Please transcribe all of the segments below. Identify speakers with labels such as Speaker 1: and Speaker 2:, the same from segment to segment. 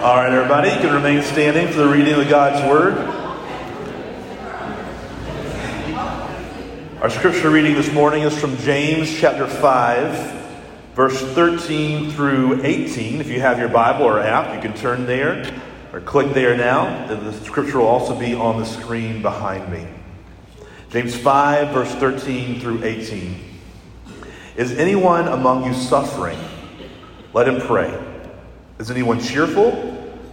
Speaker 1: All right, everybody, you can remain standing for the reading of God's Word. Our scripture reading this morning is from James chapter 5, verse 13 through 18. If you have your Bible or app, you can turn there or click there now. The scripture will also be on the screen behind me. James 5, verse 13 through 18. Is anyone among you suffering? Let him pray. Is anyone cheerful?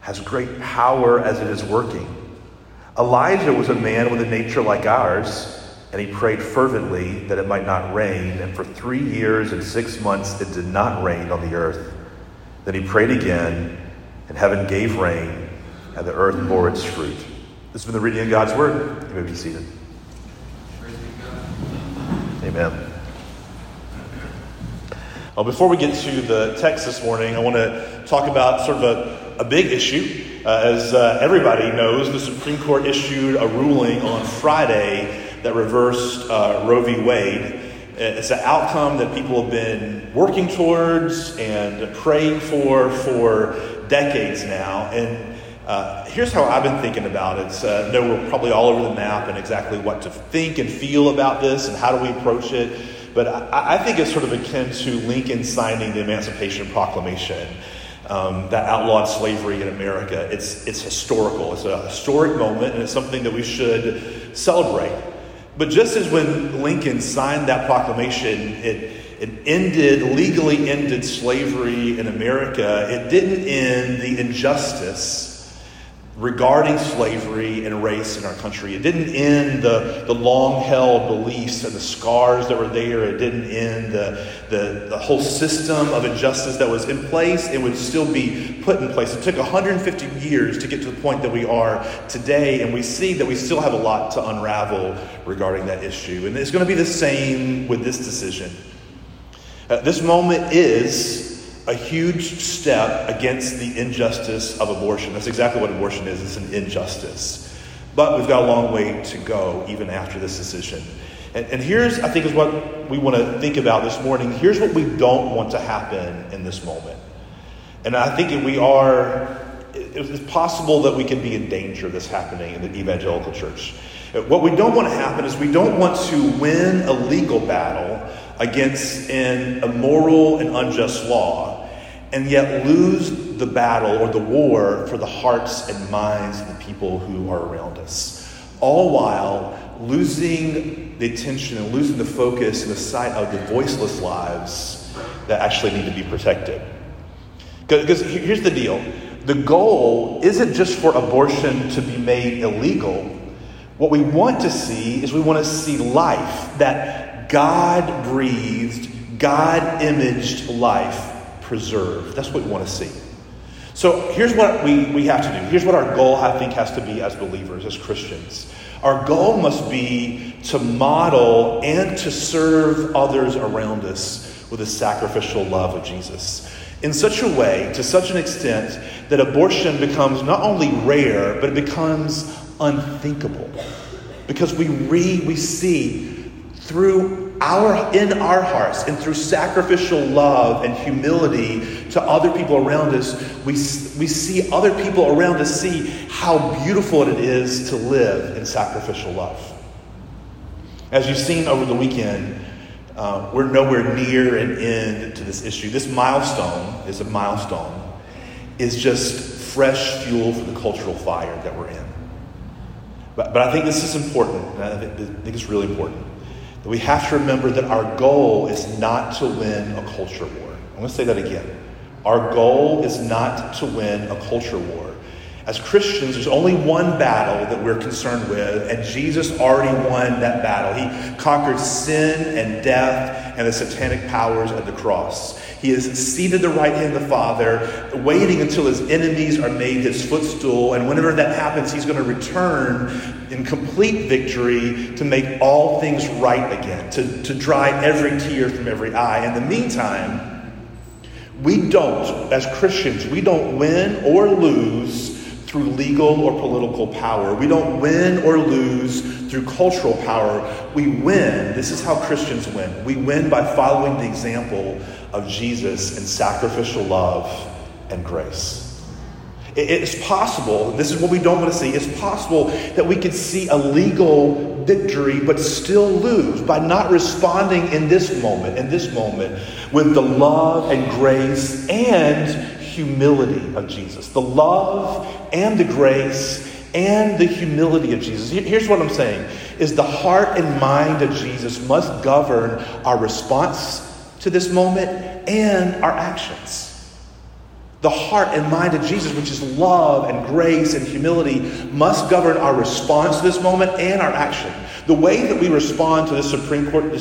Speaker 1: has great power as it is working. Elijah was a man with a nature like ours, and he prayed fervently that it might not rain, and for three years and six months it did not rain on the earth. Then he prayed again, and heaven gave rain, and the earth bore its fruit. This has been the reading of God's word. You may be seated. Amen. Well, before we get to the text this morning, I want to talk about sort of a, a big issue. Uh, as uh, everybody knows, the Supreme Court issued a ruling on Friday that reversed uh, Roe v. Wade. It's an outcome that people have been working towards and praying for for decades now. And uh, here's how I've been thinking about it. Uh, no, we're probably all over the map and exactly what to think and feel about this and how do we approach it. But I, I think it's sort of akin to Lincoln signing the Emancipation Proclamation. Um, that outlawed slavery in America. It's, it's historical. It's a historic moment, and it's something that we should celebrate. But just as when Lincoln signed that proclamation, it, it ended, legally ended slavery in America, it didn't end the injustice regarding slavery and race in our country. It didn't end the, the long held beliefs and the scars that were there. It didn't end the, the, the whole system of injustice that was in place. It would still be put in place. It took 150 years to get to the point that we are today, and we see that we still have a lot to unravel regarding that issue. And it's going to be the same with this decision. Uh, this moment is a huge step against the injustice of abortion. That's exactly what abortion is it's an injustice. But we've got a long way to go even after this decision. And, and here's, I think, is what we want to think about this morning. Here's what we don't want to happen in this moment. And I think we are, it's possible that we can be in danger of this happening in the evangelical church. What we don't want to happen is we don't want to win a legal battle against an immoral and unjust law and yet lose the battle or the war for the hearts and minds of the people who are around us. All while losing the attention and losing the focus and the sight of the voiceless lives that actually need to be protected. Because here's the deal the goal isn't just for abortion to be made illegal. What we want to see is we want to see life, that God breathed, God imaged life preserved. That's what we want to see. So here's what we, we have to do. Here's what our goal, I think, has to be as believers, as Christians. Our goal must be to model and to serve others around us with the sacrificial love of Jesus in such a way, to such an extent, that abortion becomes not only rare, but it becomes unthinkable. Because we read, we see through our in our hearts and through sacrificial love and humility to other people around us, we, we see other people around us see how beautiful it is to live in sacrificial love. As you've seen over the weekend, uh, we're nowhere near an end to this issue. This milestone is a milestone, is just fresh fuel for the cultural fire that we're in. But, but I think this is important. I think, I think it's really important. We have to remember that our goal is not to win a culture war. I'm going to say that again. Our goal is not to win a culture war. As Christians, there's only one battle that we're concerned with, and Jesus already won that battle. He conquered sin and death and the satanic powers at the cross. He is seated at the right hand of the Father, waiting until his enemies are made his footstool. And whenever that happens, he's going to return in complete victory to make all things right again, to, to dry every tear from every eye. In the meantime, we don't, as Christians, we don't win or lose through legal or political power. We don't win or lose through cultural power. We win. This is how Christians win. We win by following the example of Jesus in sacrificial love and grace. It's possible, this is what we don't want to see, it's possible that we could see a legal victory but still lose by not responding in this moment, in this moment, with the love and grace and humility of Jesus. The love and the grace and the humility of Jesus. Here's what I'm saying is the heart and mind of Jesus must govern our response to this moment and our actions. The heart and mind of Jesus, which is love and grace and humility, must govern our response to this moment and our action. The way that we respond to this Supreme Court,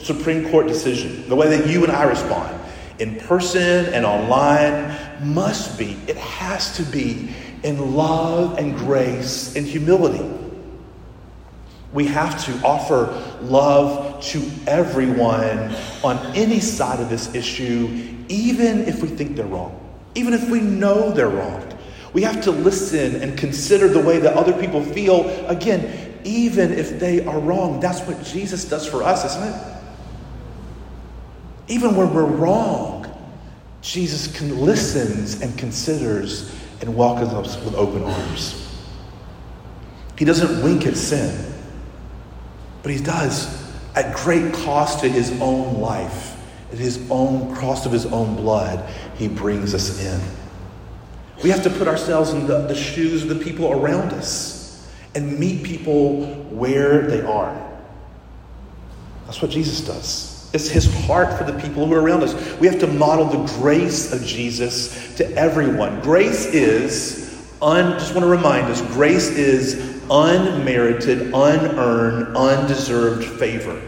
Speaker 1: Supreme Court decision, the way that you and I respond, in person and online must be, it has to be in love and grace and humility. We have to offer love to everyone on any side of this issue, even if we think they're wrong, even if we know they're wrong. We have to listen and consider the way that other people feel, again, even if they are wrong. That's what Jesus does for us, isn't it? Even when we're wrong, Jesus listens and considers and welcomes us with open arms. He doesn't wink at sin, but he does at great cost to his own life, at his own cost of his own blood, he brings us in. We have to put ourselves in the, the shoes of the people around us and meet people where they are. That's what Jesus does. It's his heart for the people who are around us. We have to model the grace of Jesus to everyone. Grace is, un, just want to remind us, grace is unmerited, unearned, undeserved favor.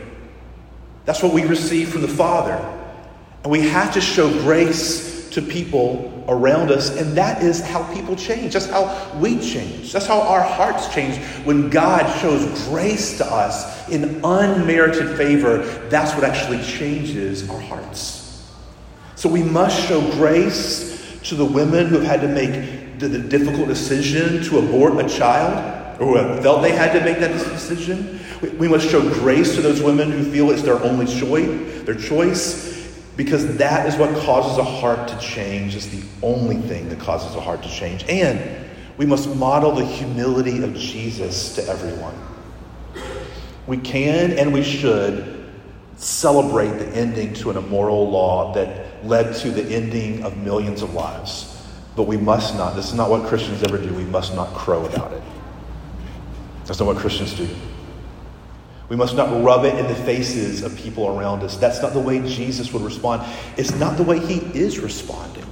Speaker 1: That's what we receive from the Father. And we have to show grace to people around us, and that is how people change. That's how we change. That's how our hearts change. When God shows grace to us in unmerited favor, that's what actually changes our hearts. So we must show grace to the women who have had to make the, difficult decision to abort a child or who felt they had to make that decision. We, we must show grace to those women who feel it's their only choice, their choice because that is what causes a heart to change. It's the only thing that causes a heart to change. And we must model the humility of Jesus to everyone. We can and we should celebrate the ending to an immoral law that led to the ending of millions of lives. But we must not, this is not what Christians ever do, we must not crow about it. That's not what Christians do. We must not rub it in the faces of people around us. That's not the way Jesus would respond. It's not the way he is responding.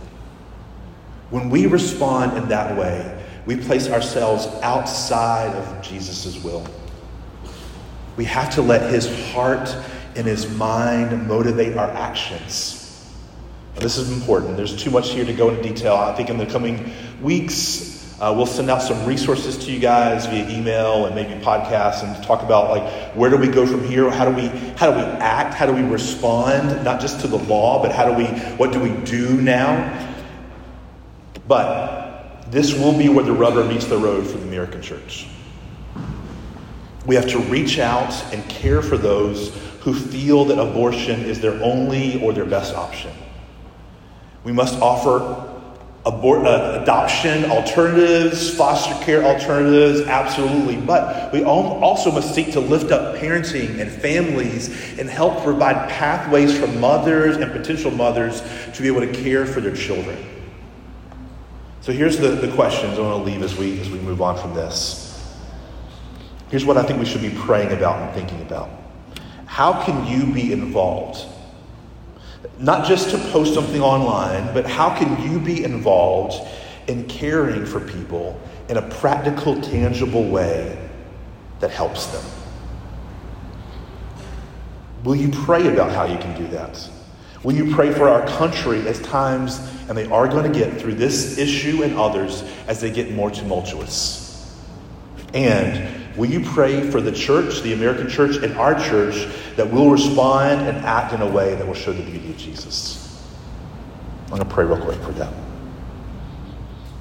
Speaker 1: When we respond in that way, we place ourselves outside of Jesus' will. We have to let his heart and his mind motivate our actions. Now, this is important. There's too much here to go into detail. I think in the coming weeks, uh, we'll send out some resources to you guys via email and maybe podcasts and talk about like where do we go from here? How do we how do we act? How do we respond not just to the law, but how do we what do we do now? But this will be where the rubber meets the road for the American church. We have to reach out and care for those who feel that abortion is their only or their best option. We must offer abort, uh, adoption alternatives, foster care alternatives, absolutely. But we also must seek to lift up parenting and families and help provide pathways for mothers and potential mothers to be able to care for their children. So here's the, the questions I want to leave as we, as we move on from this. Here's what I think we should be praying about and thinking about. How can you be involved not just to post something online, but how can you be involved in caring for people in a practical, tangible way that helps them. Will you pray about how you can do that? Will you pray for our country as times, and they are going to get through this issue and others as they get more tumultuous? And will you pray for the church, the American church, and our church that will respond and act in a way that will show the beauty of Jesus? I'm going to pray real quick for that.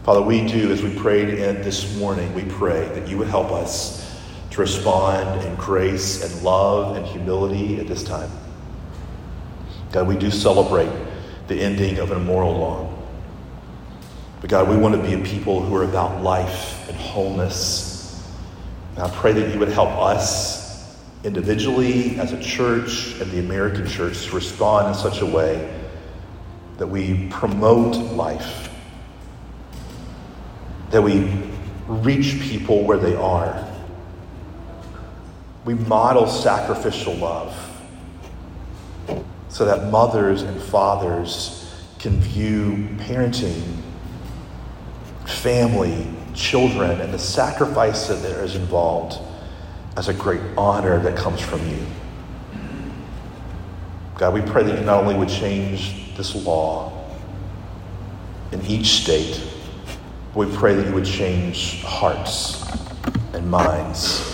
Speaker 1: Father, we do, as we prayed in this morning, we pray that you would help us to respond in grace and love and humility at this time. God, we do celebrate the ending of an immoral law. But God, we want to be a people who are about life and wholeness. And I pray that you would help us individually, as a church, and the American church to respond in such a way that we promote life, that we reach people where they are. We model sacrificial love so that mothers and fathers can view parenting, family, children, and the sacrifice that there is involved as a great honor that comes from you. God, we pray that you not only would change this law in each state, but we pray that you would change hearts and minds.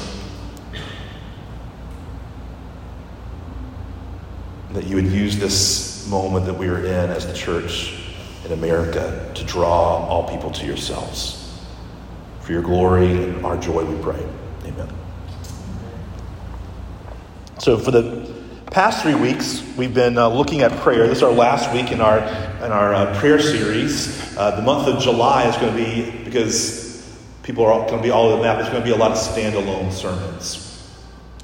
Speaker 1: That you would use this moment that we are in as the church in America to draw all people to yourselves. For your glory and our joy, we pray. Amen. So, for the past three weeks, we've been uh, looking at prayer. This is our last week in our, in our uh, prayer series. Uh, the month of July is going to be, because people are going to be all over the map, there's going to be a lot of standalone sermons.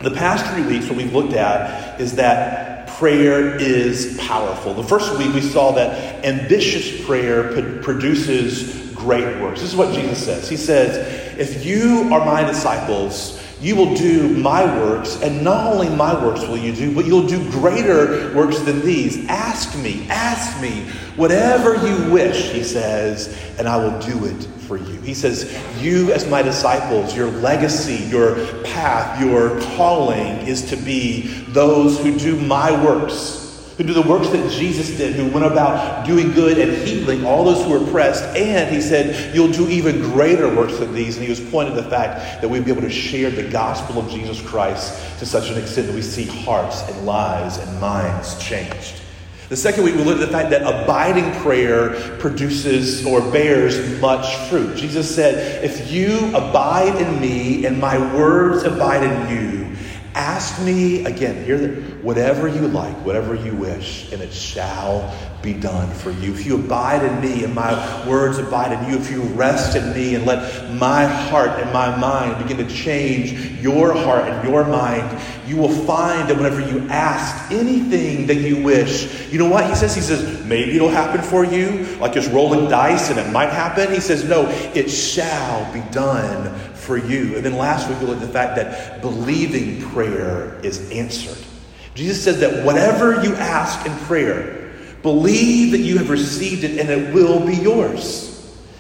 Speaker 1: The past three weeks, what we've looked at is that prayer is powerful. The first week, we saw that ambitious prayer produces great works. This is what Jesus says. He says, If you are my disciples, you will do my works, and not only my works will you do, but you'll do greater works than these. Ask me, ask me, whatever you wish, he says, and I will do it for you. He says, You, as my disciples, your legacy, your path, your calling is to be those who do my works who do the works that Jesus did, who went about doing good and healing all those who were oppressed. And he said, You'll do even greater works than these. And he was pointing to the fact that we'd be able to share the gospel of Jesus Christ to such an extent that we see hearts and lives and minds changed. The second week, we looked at the fact that abiding prayer produces or bears much fruit. Jesus said, If you abide in me and my words abide in you, Ask me, again, hear the, whatever you like, whatever you wish, and it shall be done for you. If you abide in me and my words abide in you, if you rest in me and let my heart and my mind begin to change your heart and your mind, you will find that whenever you ask anything that you wish, you know what? He says, He says, maybe it'll happen for you, like it's rolling dice and it might happen. He says, no, it shall be done for you. And then last week we looked at the fact that believing prayer is answered. Jesus says that whatever you ask in prayer, believe that you have received it and it will be yours.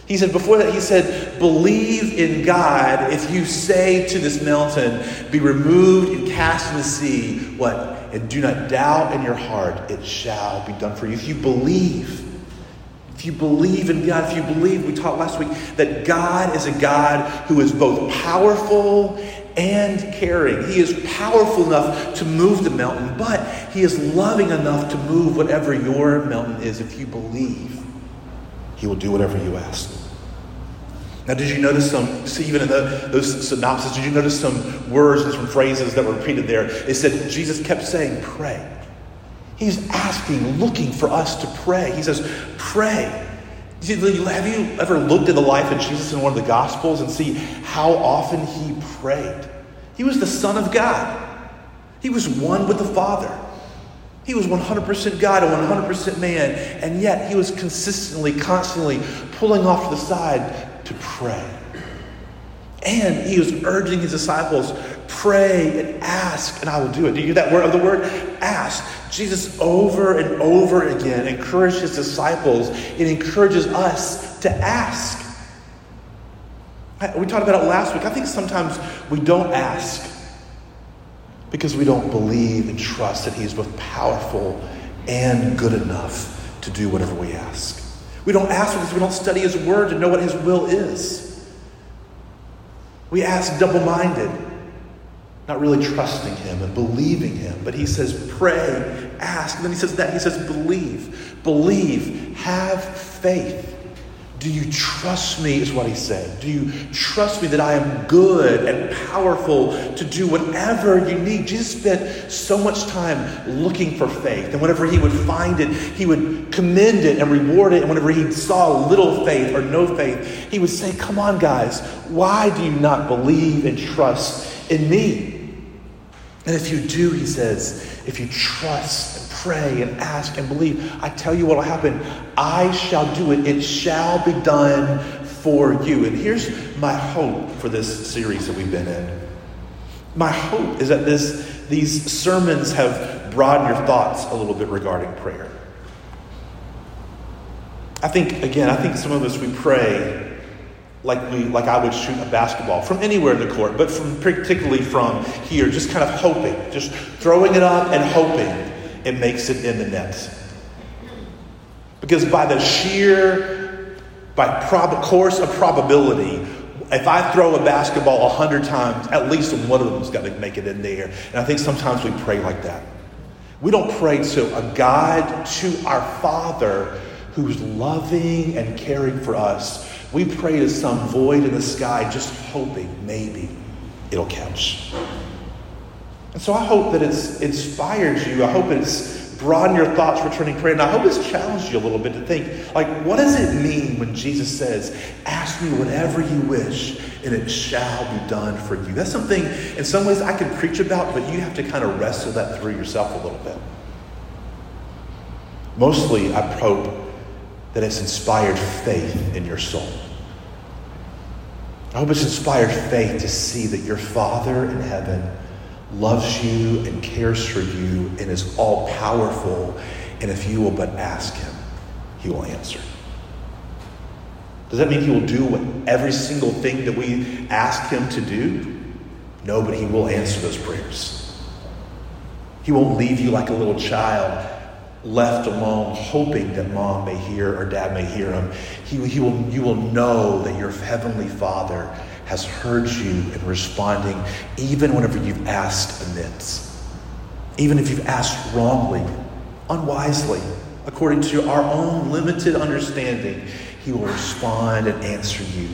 Speaker 1: He said before that, he said, believe in God. If you say to this mountain, be removed and cast in the sea, what? And do not doubt in your heart, it shall be done for you. If you believe, if you believe in God, if you believe, we talked last week, that God is a God who is both powerful and caring. He is powerful enough to move the mountain, but He is loving enough to move whatever your mountain is. If you believe, He will do whatever you ask. Now, did you notice some, see, even in the, those synopses, did you notice some words and some phrases that were repeated there? It said Jesus kept saying, pray. He's asking, looking for us to pray. He says, pray. Have you ever looked at the life of Jesus in one of the Gospels and see how often he prayed? He was the Son of God. He was one with the Father. He was 100% God and 100% man, and yet he was consistently, constantly pulling off to the side to pray. And he was urging his disciples, pray and ask, and I will do it. Do you hear that word of the word? Ask. Jesus over and over again encouraged his disciples. It encourages us to ask. We talked about it last week. I think sometimes we don't ask because we don't believe and trust that He is both powerful and good enough to do whatever we ask. We don't ask because we don't study His Word to know what His will is. We ask double minded, not really trusting Him and believing Him. But He says, pray, ask. And then He says that. He says, believe, believe, have faith. Do you trust me, is what he said. Do you trust me that I am good and powerful to do whatever you need? Jesus spent so much time looking for faith. And whenever he would find it, he would commend it and reward it. And whenever he saw little faith or no faith, he would say, Come on, guys, why do you not believe and trust in me? And if you do, he says, if you trust and pray and ask and believe, I tell you what will happen. I shall do it. It shall be done for you. And here's my hope for this series that we've been in. My hope is that this, these sermons have broadened your thoughts a little bit regarding prayer. I think, again, I think some of us, we pray like we like I would shoot a basketball from anywhere in the court, but from particularly from here, just kind of hoping, just throwing it up and hoping it makes it in the net. Because by the sheer, by prob- course of probability, if I throw a basketball a hundred times, at least one of them's got to make it in there. And I think sometimes we pray like that. We don't pray to a God, to our Father who's loving and caring for us. We pray to some void in the sky, just hoping maybe it'll catch. And so I hope that it's inspired you. I hope it's broadened your thoughts for turning prayer. And I hope it's challenged you a little bit to think, like, what does it mean when Jesus says, ask me whatever you wish and it shall be done for you? That's something, in some ways, I can preach about, but you have to kind of wrestle that through yourself a little bit. Mostly, I hope that it's inspired faith in your soul. I hope it's inspired faith to see that your Father in heaven loves you and cares for you and is all powerful. And if you will but ask him, he will answer. Does that mean he will do what every single thing that we ask him to do? No, but he will answer those prayers. He won't leave you like a little child left alone, hoping that mom may hear or dad may hear him. He, he will, you will know that your heavenly Father has heard you in responding, even whenever you've asked amiss. Even if you've asked wrongly, unwisely, according to our own limited understanding, He will respond and answer you.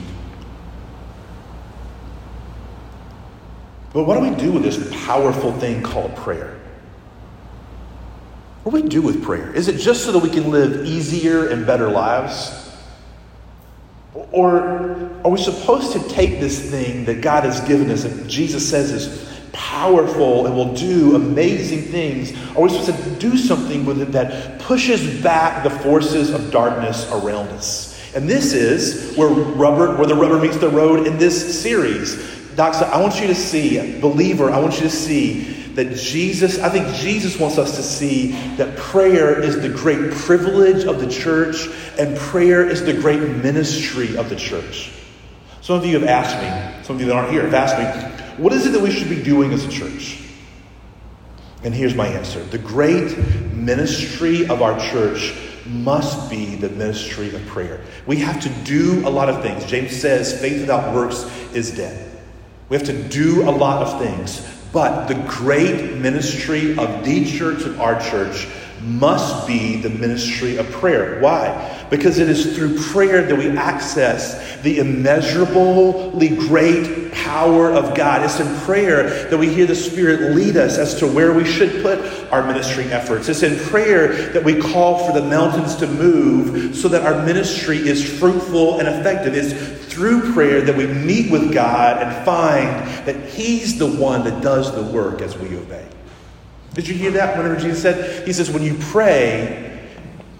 Speaker 1: But what do we do with this powerful thing called prayer? What do we do with prayer? Is it just so that we can live easier and better lives? Or are we supposed to take this thing that God has given us, that Jesus says is powerful and will do amazing things? Are we supposed to do something with it that pushes back the forces of darkness around us? And this is where rubber, where the rubber meets the road in this series. Doxa, I want you to see, believer, I want you to see that Jesus, I think Jesus wants us to see that prayer is the great privilege of the church and prayer is the great ministry of the church. Some of you have asked me, some of you that aren't here have asked me, what is it that we should be doing as a church? And here's my answer the great ministry of our church must be the ministry of prayer. We have to do a lot of things. James says faith without works is dead. We have to do a lot of things. But the great ministry of the church and our church must be the ministry of prayer. Why? Because it is through prayer that we access the immeasurably great power of God. It's in prayer that we hear the Spirit lead us as to where we should put our ministry efforts. It's in prayer that we call for the mountains to move so that our ministry is fruitful and effective. It's through prayer that we meet with God and find that He's the one that does the work as we obey. Did you hear that whenever Jesus said, He says, when you pray,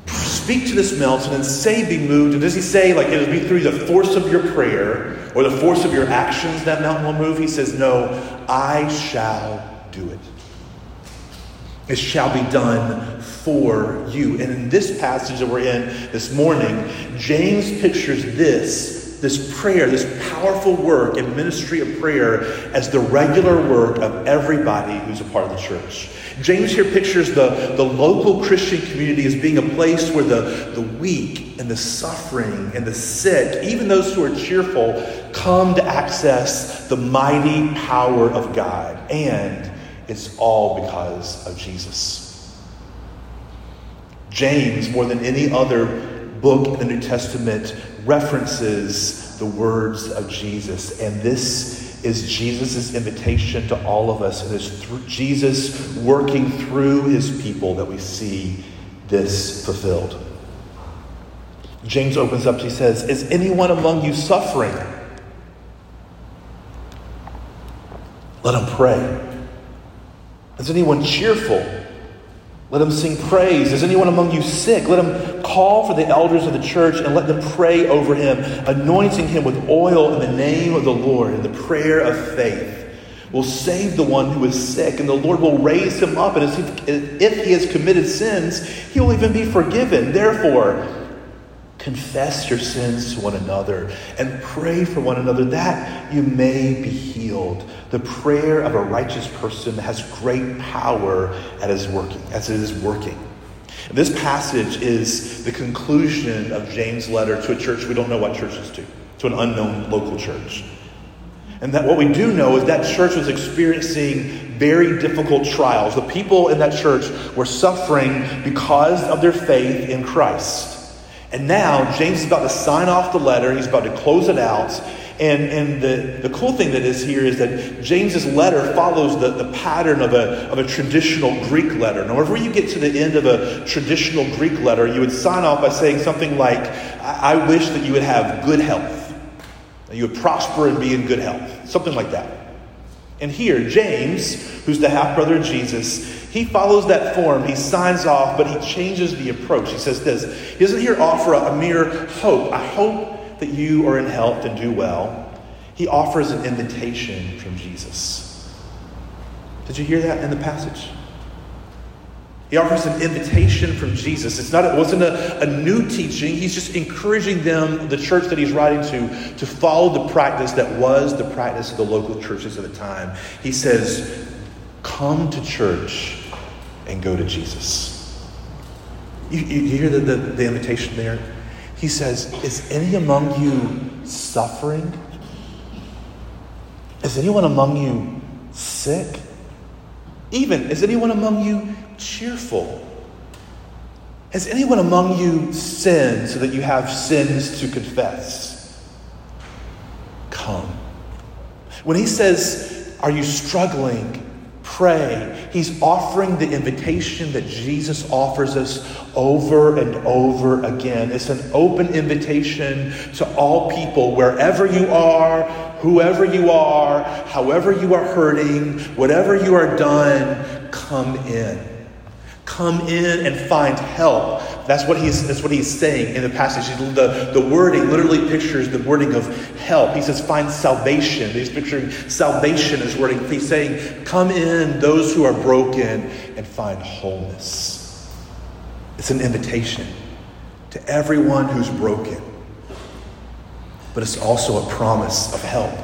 Speaker 1: speak to this mountain and say, be moved. And does He say, like, it'll be through the force of your prayer or the force of your actions that mountain will move? He says, no, I shall do it. It shall be done for you. And in this passage that we're in this morning, James pictures this, this prayer, this powerful work and ministry of prayer as the regular work of everybody who's a part of the church. James here pictures the, the local Christian community as being a place where the, the weak and the suffering and the sick, even those who are cheerful, come to access the mighty power of God. And it's all because of Jesus. James, more than any other book in the New Testament, references the words of Jesus. And this is Jesus' invitation to all of us. It's through Jesus working through his people that we see this fulfilled. James opens up, he says, Is anyone among you suffering? Let him pray. Is anyone cheerful? Let him sing praise. Is anyone among you sick? Let him call for the elders of the church and let them pray over him, anointing him with oil in the name of the Lord. And the prayer of faith will save the one who is sick, and the Lord will raise him up. And if he has committed sins, he will even be forgiven. Therefore, confess your sins to one another and pray for one another that you may be healed. The prayer of a righteous person has great power as working, as it is working. This passage is the conclusion of James' letter to a church we don't know what church is to, to an unknown local church. And that what we do know is that church was experiencing very difficult trials. The people in that church were suffering because of their faith in Christ. And now James is about to sign off the letter, he's about to close it out. And, and the, the cool thing that is here is that James's letter follows the, the pattern of a, of a traditional Greek letter. Now, whenever you get to the end of a traditional Greek letter, you would sign off by saying something like, I, I wish that you would have good health. You would prosper and be in good health. Something like that. And here, James, who's the half brother of Jesus, he follows that form. He signs off, but he changes the approach. He says this He doesn't here offer a, a mere hope. I hope that you are in health and do well, he offers an invitation from Jesus. Did you hear that in the passage? He offers an invitation from Jesus. It's not, it wasn't a, a new teaching. He's just encouraging them, the church that he's writing to, to follow the practice that was the practice of the local churches at the time. He says, Come to church and go to Jesus. You, you hear the, the, the invitation there? He says, Is any among you suffering? Is anyone among you sick? Even, is anyone among you cheerful? Has anyone among you sinned so that you have sins to confess? Come. When he says, Are you struggling? Pray. He's offering the invitation that Jesus offers us over and over again. It's an open invitation to all people, wherever you are, whoever you are, however you are hurting, whatever you are done, come in. Come in and find help. That's what he's, that's what he's saying in the passage. The, the wording literally pictures the wording of help. He says, find salvation. He's picturing salvation as wording. He's saying, come in, those who are broken, and find wholeness. It's an invitation to everyone who's broken. But it's also a promise of help.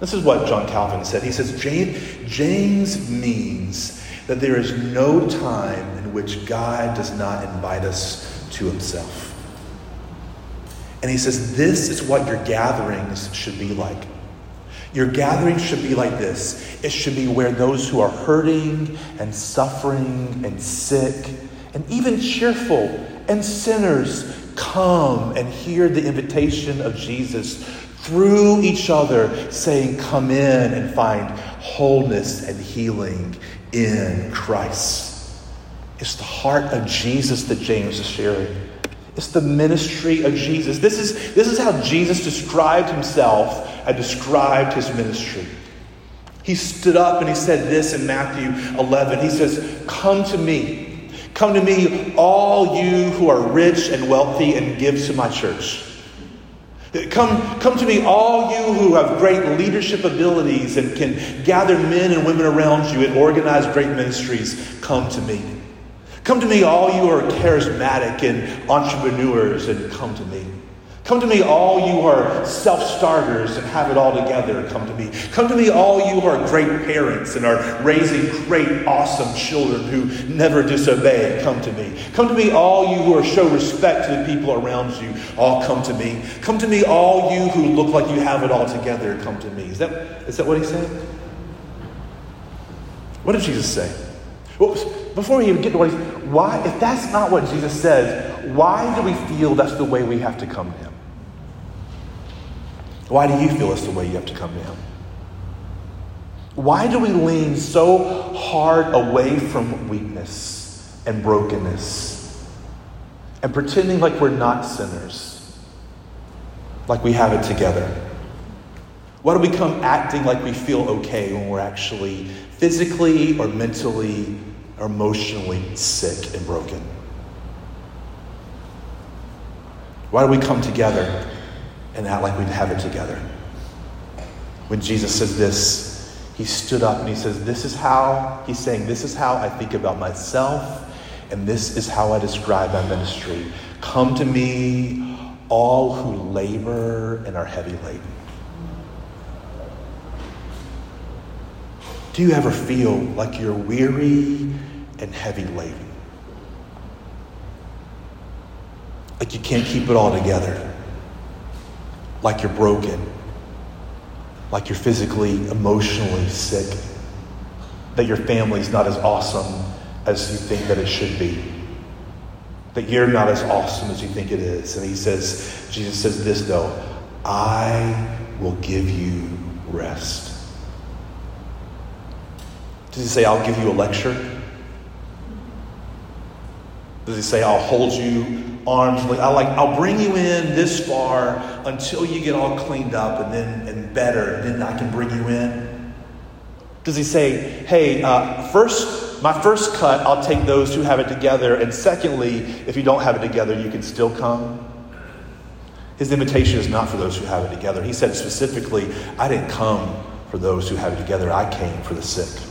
Speaker 1: This is what John Calvin said. He says, James, James means that there is no time in which God does not invite us to himself. And he says, This is what your gatherings should be like. Your gatherings should be like this it should be where those who are hurting and suffering and sick and even cheerful and sinners come and hear the invitation of Jesus through each other, saying, Come in and find wholeness and healing in Christ. It's the heart of Jesus that James is sharing. It's the ministry of Jesus. This is, this is how Jesus described himself and described his ministry. He stood up and he said this in Matthew 11. He says, Come to me. Come to me, all you who are rich and wealthy, and give to my church. Come, come to me, all you who have great leadership abilities and can gather men and women around you and organize great ministries. Come to me. Come to me, all you who are charismatic and entrepreneurs, and come to me. Come to me, all you who are self starters and have it all together. Come to me. Come to me, all you who are great parents and are raising great, awesome children who never disobey. Come to me. Come to me, all you who are show respect to the people around you. All come to me. Come to me, all you who look like you have it all together. Come to me. Is that, is that what he said? What did Jesus say? Well, before we even get to what he's why, if that's not what Jesus says, why do we feel that's the way we have to come to him? Why do you feel it's the way you have to come to Him? Why do we lean so hard away from weakness and brokenness and pretending like we're not sinners, like we have it together? Why do we come acting like we feel okay when we're actually physically or mentally or emotionally sick and broken? Why do we come together and act like we'd have it together. When Jesus says this, he stood up and he says, This is how, he's saying, This is how I think about myself, and this is how I describe my ministry. Come to me, all who labor and are heavy laden. Do you ever feel like you're weary and heavy laden? Like you can't keep it all together? Like you're broken, like you're physically, emotionally sick, that your family's not as awesome as you think that it should be, that you're not as awesome as you think it is. And he says, Jesus says this though, I will give you rest. Does he say, I'll give you a lecture? Does he say, I'll hold you arms. Like, I like, I'll bring you in this far until you get all cleaned up and then and better, and then I can bring you in? Does he say, hey, uh, first, my first cut, I'll take those who have it together, and secondly, if you don't have it together, you can still come? His invitation is not for those who have it together. He said specifically, I didn't come for those who have it together, I came for the sick.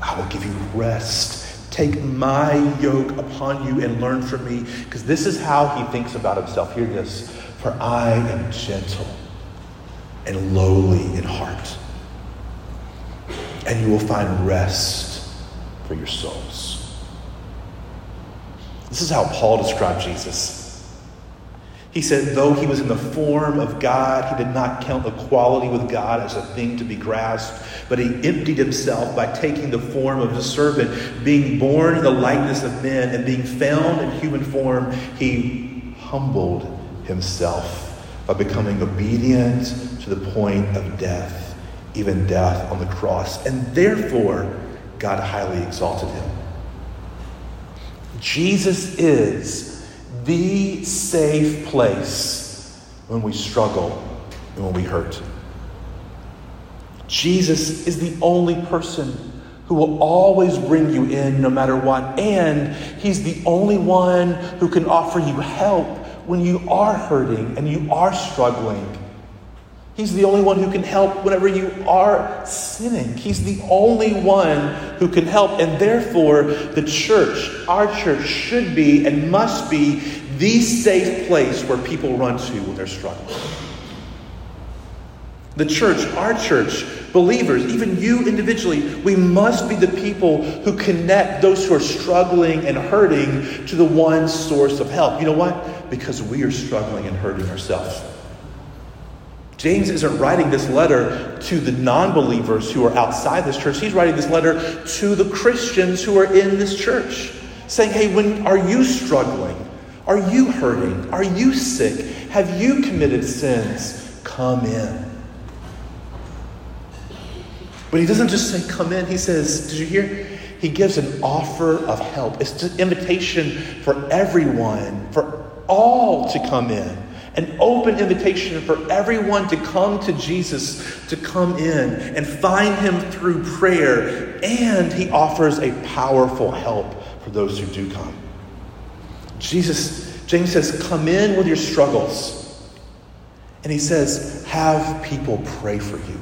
Speaker 1: I will give you rest Take my yoke upon you and learn from me, because this is how he thinks about himself. Hear this For I am gentle and lowly in heart, and you will find rest for your souls. This is how Paul described Jesus. He said, though he was in the form of God, he did not count equality with God as a thing to be grasped, but he emptied himself by taking the form of a servant, being born in the likeness of men, and being found in human form, he humbled himself by becoming obedient to the point of death, even death on the cross. And therefore, God highly exalted him. Jesus is the safe place when we struggle and when we hurt. Jesus is the only person who will always bring you in no matter what. And He's the only one who can offer you help when you are hurting and you are struggling He's the only one who can help whenever you are sinning. He's the only one who can help. And therefore, the church, our church, should be and must be the safe place where people run to when they're struggling. The church, our church, believers, even you individually, we must be the people who connect those who are struggling and hurting to the one source of help. You know what? Because we are struggling and hurting ourselves. James isn't writing this letter to the non believers who are outside this church. He's writing this letter to the Christians who are in this church, saying, Hey, when are you struggling? Are you hurting? Are you sick? Have you committed sins? Come in. But he doesn't just say, Come in. He says, Did you hear? He gives an offer of help. It's an invitation for everyone, for all to come in an open invitation for everyone to come to Jesus, to come in and find him through prayer. And he offers a powerful help for those who do come. Jesus James says, Come in with your struggles. And he says, Have people pray for you.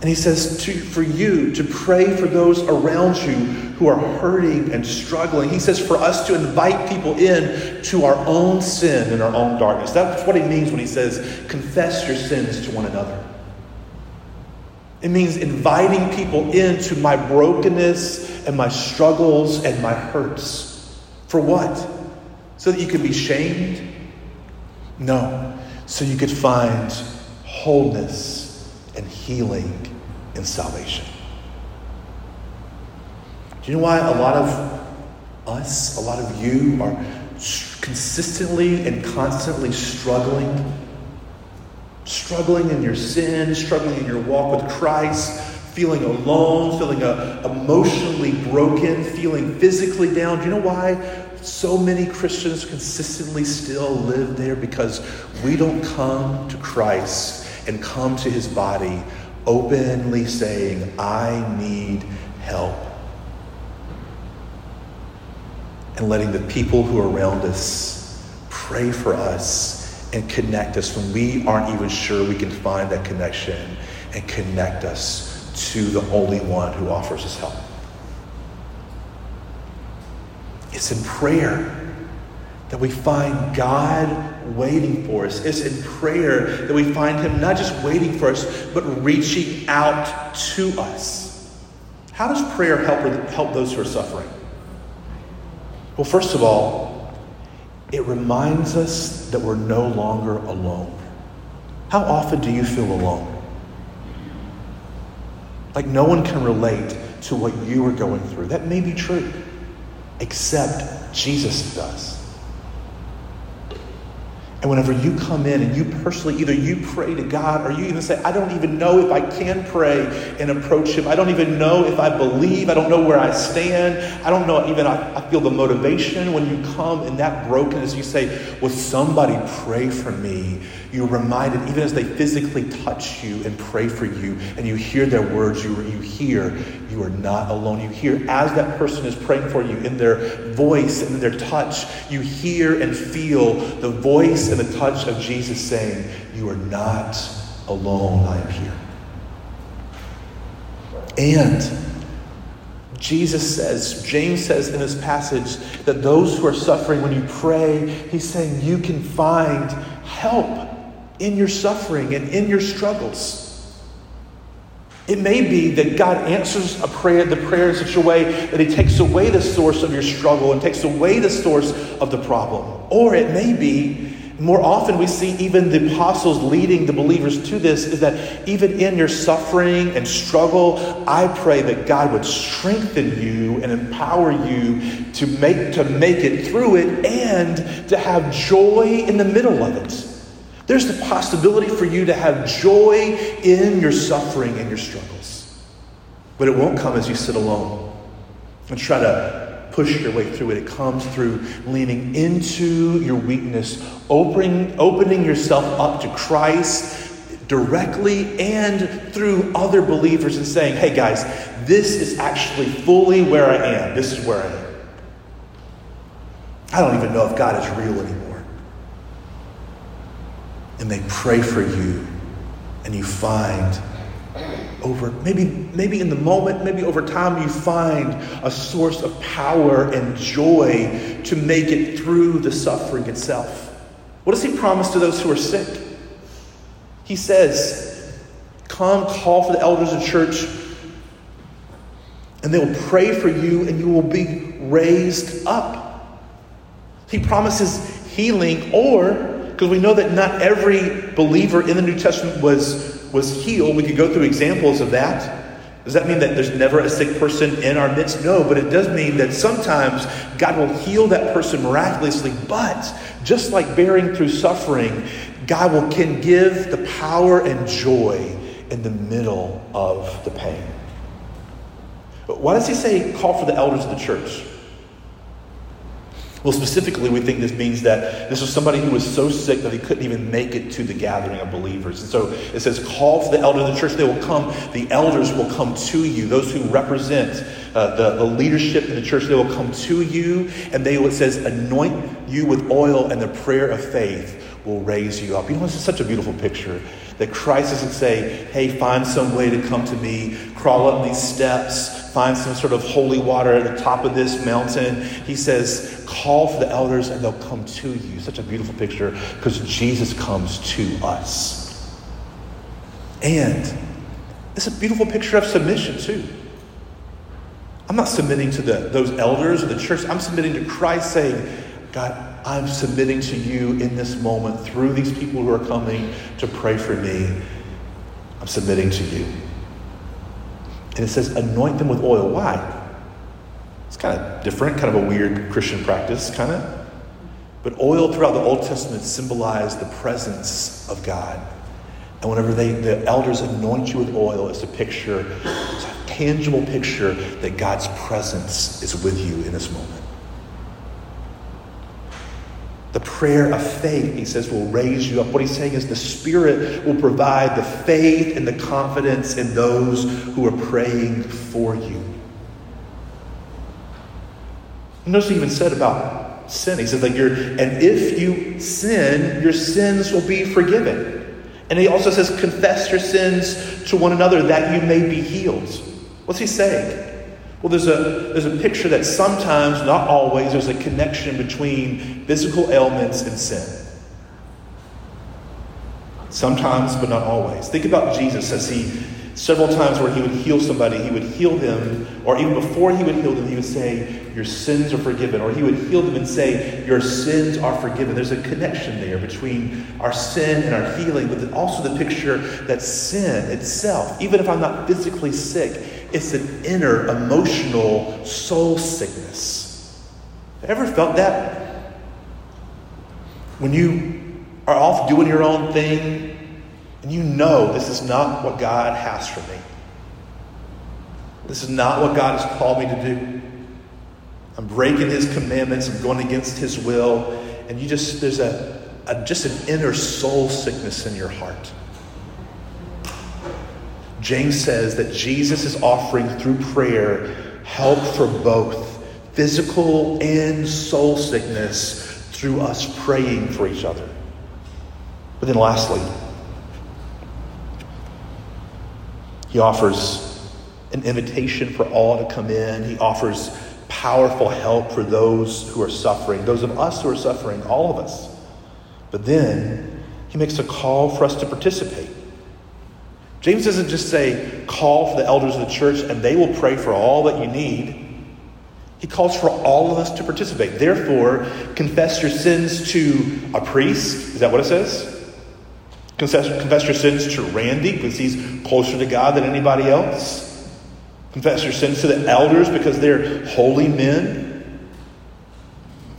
Speaker 1: And he says to, for you to pray for those around you who are hurting and struggling. He says for us to invite people in to our own sin and our own darkness. That's what he means when he says, confess your sins to one another. It means inviting people into my brokenness and my struggles and my hurts. For what? So that you could be shamed? No. So you could find wholeness and healing and salvation. Do you know why a lot of us, a lot of you, are consistently and constantly struggling? Struggling in your sin, struggling in your walk with Christ, feeling alone, feeling uh, emotionally broken, feeling physically down. Do you know why so many Christians consistently still live there? Because we don't come to Christ and come to his body openly saying, I need help. And letting the people who are around us pray for us and connect us when we aren't even sure we can find that connection and connect us to the only one who offers us help. It's in prayer that we find God waiting for us. It's in prayer that we find Him not just waiting for us, but reaching out to us. How does prayer help, help those who are suffering? Well, first of all, it reminds us that we're no longer alone. How often do you feel alone? Like no one can relate to what you are going through. That may be true, except Jesus does. And whenever you come in and you personally, either you pray to God or you even say, I don't even know if I can pray and approach Him. I don't even know if I believe. I don't know where I stand. I don't know even, I, I feel the motivation when you come in that brokenness. You say, Will somebody pray for me? You're reminded, even as they physically touch you and pray for you, and you hear their words, you, you hear you are not alone. You hear as that person is praying for you in their voice and in their touch, you hear and feel the voice and the touch of Jesus saying, You are not alone, I am here. And Jesus says, James says in this passage, that those who are suffering, when you pray, he's saying you can find help in your suffering and in your struggles. It may be that God answers a prayer, the prayer in such a way that He takes away the source of your struggle and takes away the source of the problem. Or it may be, more often we see even the apostles leading the believers to this, is that even in your suffering and struggle, I pray that God would strengthen you and empower you to make, to make it through it and to have joy in the middle of it. There's the possibility for you to have joy in your suffering and your struggles. But it won't come as you sit alone and try to push your way through it. It comes through leaning into your weakness, opening, opening yourself up to Christ directly and through other believers and saying, hey guys, this is actually fully where I am. This is where I am. I don't even know if God is real anymore and they pray for you, and you find over maybe maybe in the moment maybe over time you find a source of power and joy to make it through the suffering itself. What does he promise to those who are sick? He says come call for the elders of church and they will pray for you and you will be raised up. He promises healing or because we know that not every believer in the New Testament was, was healed. We could go through examples of that. Does that mean that there's never a sick person in our midst? No, but it does mean that sometimes God will heal that person miraculously. But just like bearing through suffering, God will can give the power and joy in the middle of the pain. Why does he say call for the elders of the church? Well, specifically, we think this means that this was somebody who was so sick that he couldn't even make it to the gathering of believers. And so it says, Call for the elders of the church. They will come. The elders will come to you. Those who represent uh, the, the leadership in the church, they will come to you. And they, it says, anoint you with oil, and the prayer of faith will raise you up. You know, this is such a beautiful picture that Christ doesn't say, hey, find some way to come to me, crawl up these steps, find some sort of holy water at the top of this mountain. He says, call for the elders and they'll come to you. Such a beautiful picture because Jesus comes to us. And it's a beautiful picture of submission, too. I'm not submitting to the, those elders or the church. I'm submitting to Christ, saying, God, I'm submitting to you in this moment through these people who are coming to pray for me. I'm submitting to you. And it says, anoint them with oil. Why? It's kind of different, kind of a weird Christian practice, kind of. But oil throughout the Old Testament symbolized the presence of God. And whenever they, the elders anoint you with oil, it's a picture, it's a tangible picture that God's presence is with you in this moment. The prayer of faith, he says, will raise you up. What he's saying is the Spirit will provide the faith and the confidence in those who are praying for you. Notice he even said about sin. He said, like, you're, and if you sin, your sins will be forgiven. And he also says, confess your sins to one another that you may be healed. What's he saying? Well, there's a, there's a picture that sometimes, not always, there's a connection between physical ailments and sin. Sometimes, but not always. Think about Jesus as he, several times where he would heal somebody, he would heal them, or even before he would heal them, he would say, Your sins are forgiven. Or he would heal them and say, Your sins are forgiven. There's a connection there between our sin and our healing, but also the picture that sin itself, even if I'm not physically sick, it's an inner emotional soul sickness. Ever felt that? When you are off doing your own thing and you know this is not what God has for me. This is not what God has called me to do. I'm breaking his commandments, I'm going against his will, and you just there's a, a just an inner soul sickness in your heart. James says that Jesus is offering through prayer help for both physical and soul sickness through us praying for each other. But then, lastly, he offers an invitation for all to come in. He offers powerful help for those who are suffering, those of us who are suffering, all of us. But then he makes a call for us to participate. James doesn't just say, call for the elders of the church and they will pray for all that you need. He calls for all of us to participate. Therefore, confess your sins to a priest. Is that what it says? Confess, confess your sins to Randy because he's closer to God than anybody else. Confess your sins to the elders because they're holy men.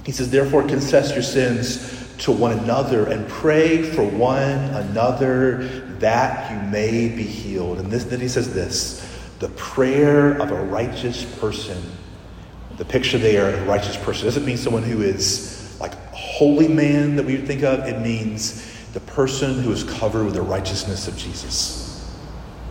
Speaker 1: He says, therefore, confess your sins to one another and pray for one another that you may be healed. And this, then he says this the prayer of a righteous person. The picture there of a righteous person doesn't mean someone who is like a holy man that we would think of. It means the person who is covered with the righteousness of Jesus,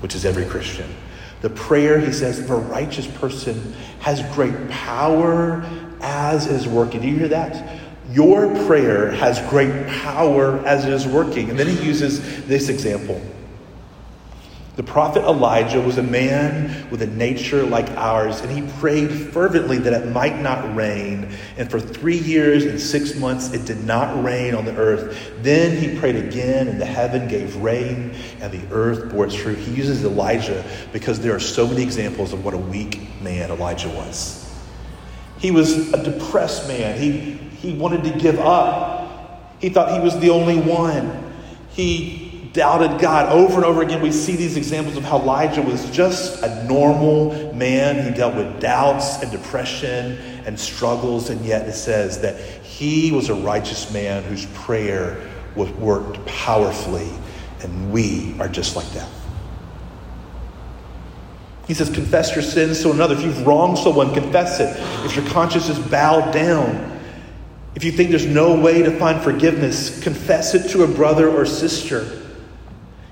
Speaker 1: which is every Christian. The prayer, he says, of a righteous person has great power as is working. Do you hear that? Your prayer has great power as it is working. And then he uses this example. The prophet Elijah was a man with a nature like ours, and he prayed fervently that it might not rain. And for three years and six months, it did not rain on the earth. Then he prayed again, and the heaven gave rain, and the earth bore its fruit. He uses Elijah because there are so many examples of what a weak man Elijah was. He was a depressed man. He he wanted to give up. He thought he was the only one. He doubted God over and over again. We see these examples of how Elijah was just a normal man who dealt with doubts and depression and struggles, and yet it says that he was a righteous man whose prayer was worked powerfully, and we are just like that. He says, confess your sins to another. If you've wronged someone, confess it. If your conscience is bowed down, If you think there's no way to find forgiveness, confess it to a brother or sister.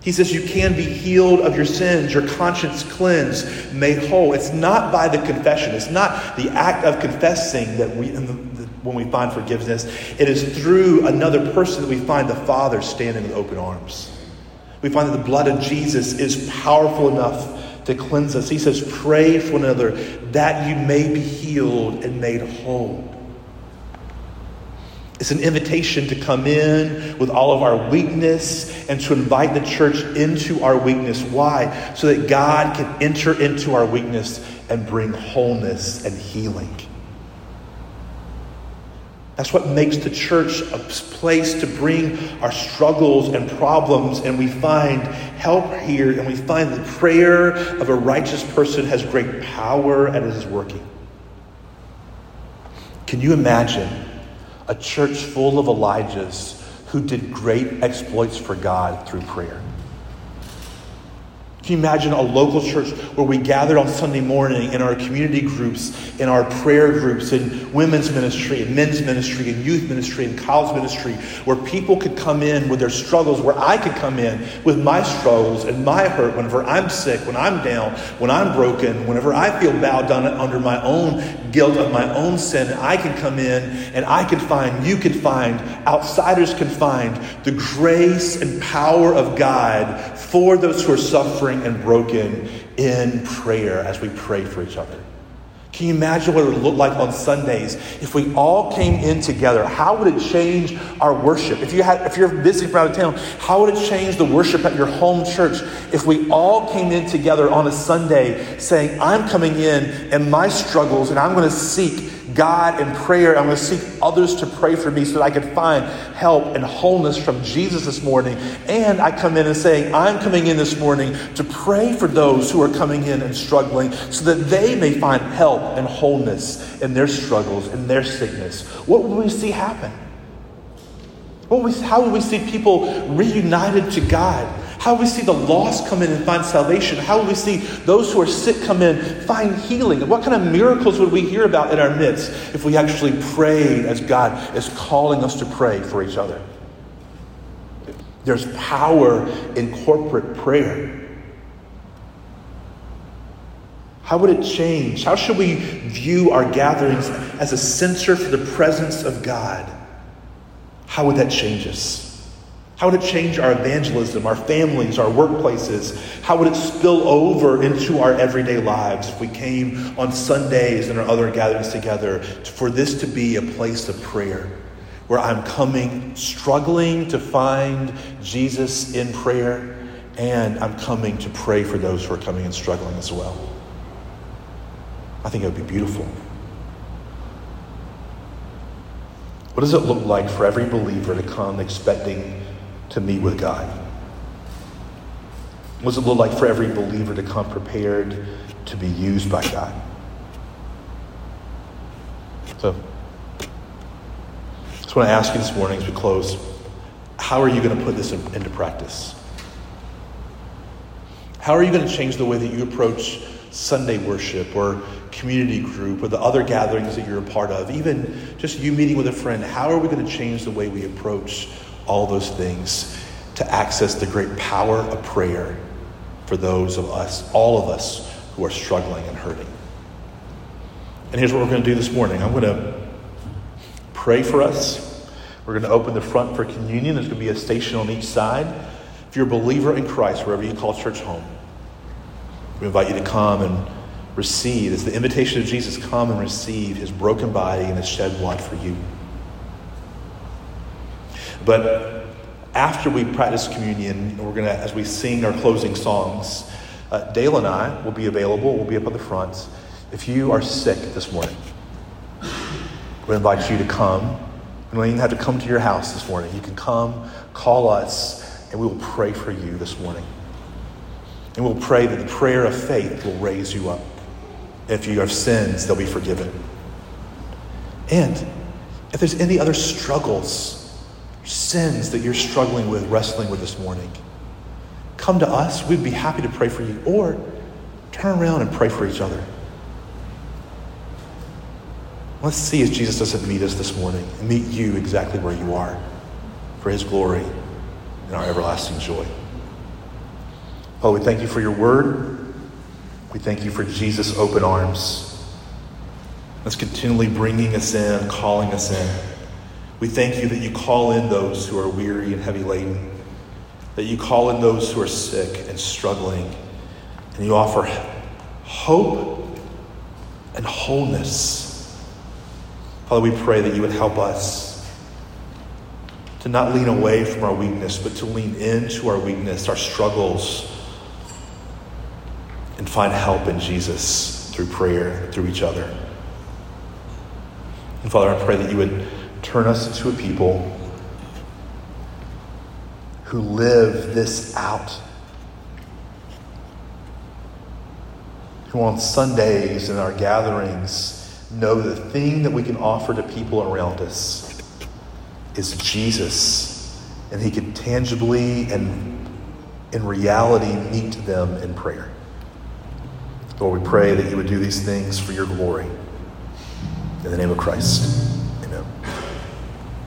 Speaker 1: He says you can be healed of your sins, your conscience cleansed, made whole. It's not by the confession. It's not the act of confessing that we, when we find forgiveness. It is through another person that we find the Father standing with open arms. We find that the blood of Jesus is powerful enough to cleanse us. He says, Pray for one another that you may be healed and made whole. It's an invitation to come in with all of our weakness and to invite the church into our weakness. Why? So that God can enter into our weakness and bring wholeness and healing. That's what makes the church a place to bring our struggles and problems, and we find help here, and we find the prayer of a righteous person has great power and it is working. Can you imagine a church full of Elijahs who did great exploits for God through prayer. Can you imagine a local church where we gathered on Sunday morning in our community groups, in our prayer groups, in women's ministry, in men's ministry, in youth ministry, in college ministry, where people could come in with their struggles, where I could come in with my struggles and my hurt whenever I'm sick, when I'm down, when I'm broken, whenever I feel bowed down under my own guilt of my own sin, I can come in and I can find, you can find, outsiders can find the grace and power of God for those who are suffering and broken in prayer as we pray for each other. Can you imagine what it would look like on Sundays if we all came in together? How would it change our worship? If you had, if you're visiting from out of town, how would it change the worship at your home church if we all came in together on a Sunday saying, "I'm coming in and my struggles, and I'm going to seek God in prayer. I'm going to seek others to pray for me so that I can find help and wholeness from Jesus this morning. And I come in and say, I'm coming in this morning to pray for those who are coming in and struggling so that they may find help and wholeness in their struggles, in their sickness. What will we see happen? What we, how will we see people reunited to God? How will we see the lost come in and find salvation? How will we see those who are sick come in, find healing? And what kind of miracles would we hear about in our midst if we actually prayed as God is calling us to pray for each other? There's power in corporate prayer. How would it change? How should we view our gatherings as a center for the presence of God? How would that change us? How would it change our evangelism, our families, our workplaces? How would it spill over into our everyday lives if we came on Sundays and our other gatherings together for this to be a place of prayer where I'm coming struggling to find Jesus in prayer and I'm coming to pray for those who are coming and struggling as well? I think it would be beautiful. What does it look like for every believer to come expecting to meet with God? What does it look like for every believer to come prepared to be used by God? So, I just want to ask you this morning as we close how are you going to put this into practice? How are you going to change the way that you approach Sunday worship or community group or the other gatherings that you're a part of? Even just you meeting with a friend, how are we going to change the way we approach all those things to access the great power of prayer for those of us, all of us who are struggling and hurting. And here's what we're going to do this morning I'm going to pray for us. We're going to open the front for communion. There's going to be a station on each side. If you're a believer in Christ, wherever you call church home, we invite you to come and receive. It's the invitation of Jesus come and receive his broken body and his shed blood for you. But after we practice communion, we're going to, as we sing our closing songs, uh, Dale and I will be available. We'll be up on the front. If you are sick this morning, we invite you to come. You don't even have to come to your house this morning. You can come, call us, and we will pray for you this morning. And we'll pray that the prayer of faith will raise you up. If you have sins, they'll be forgiven. And if there's any other struggles, sins that you're struggling with, wrestling with this morning, come to us. We'd be happy to pray for you. Or turn around and pray for each other. Let's see if Jesus doesn't meet us this morning and meet you exactly where you are for his glory and our everlasting joy. Oh, we thank you for your word. We thank you for Jesus' open arms. That's continually bringing us in, calling us in. We thank you that you call in those who are weary and heavy laden, that you call in those who are sick and struggling, and you offer hope and wholeness. Father, we pray that you would help us to not lean away from our weakness, but to lean into our weakness, our struggles, and find help in Jesus through prayer, through each other. And Father, I pray that you would turn us into a people who live this out. Who on Sundays in our gatherings know the thing that we can offer to people around us is Jesus. And he can tangibly and in reality meet them in prayer. Lord, we pray that you would do these things for your glory. In the name of Christ.